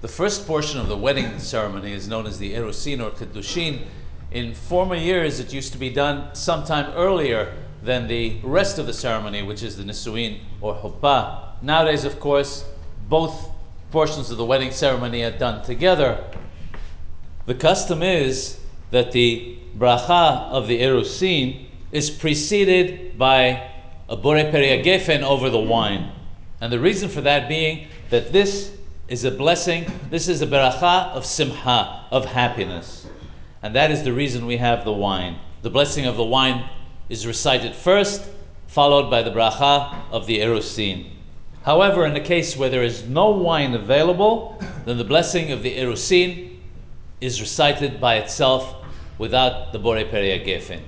The first portion of the wedding ceremony is known as the Erusin or Kedushin. In former years, it used to be done sometime earlier than the rest of the ceremony, which is the Nisuin or Huppah. Nowadays, of course, both portions of the wedding ceremony are done together. The custom is that the bracha of the Erusin is preceded by a Bore Gefen over the wine. And the reason for that being that this is a blessing, this is a beracha of simha, of happiness. And that is the reason we have the wine. The blessing of the wine is recited first, followed by the bracha of the erusin. However, in the case where there is no wine available, then the blessing of the erusin is recited by itself without the Bore Peria Gefen.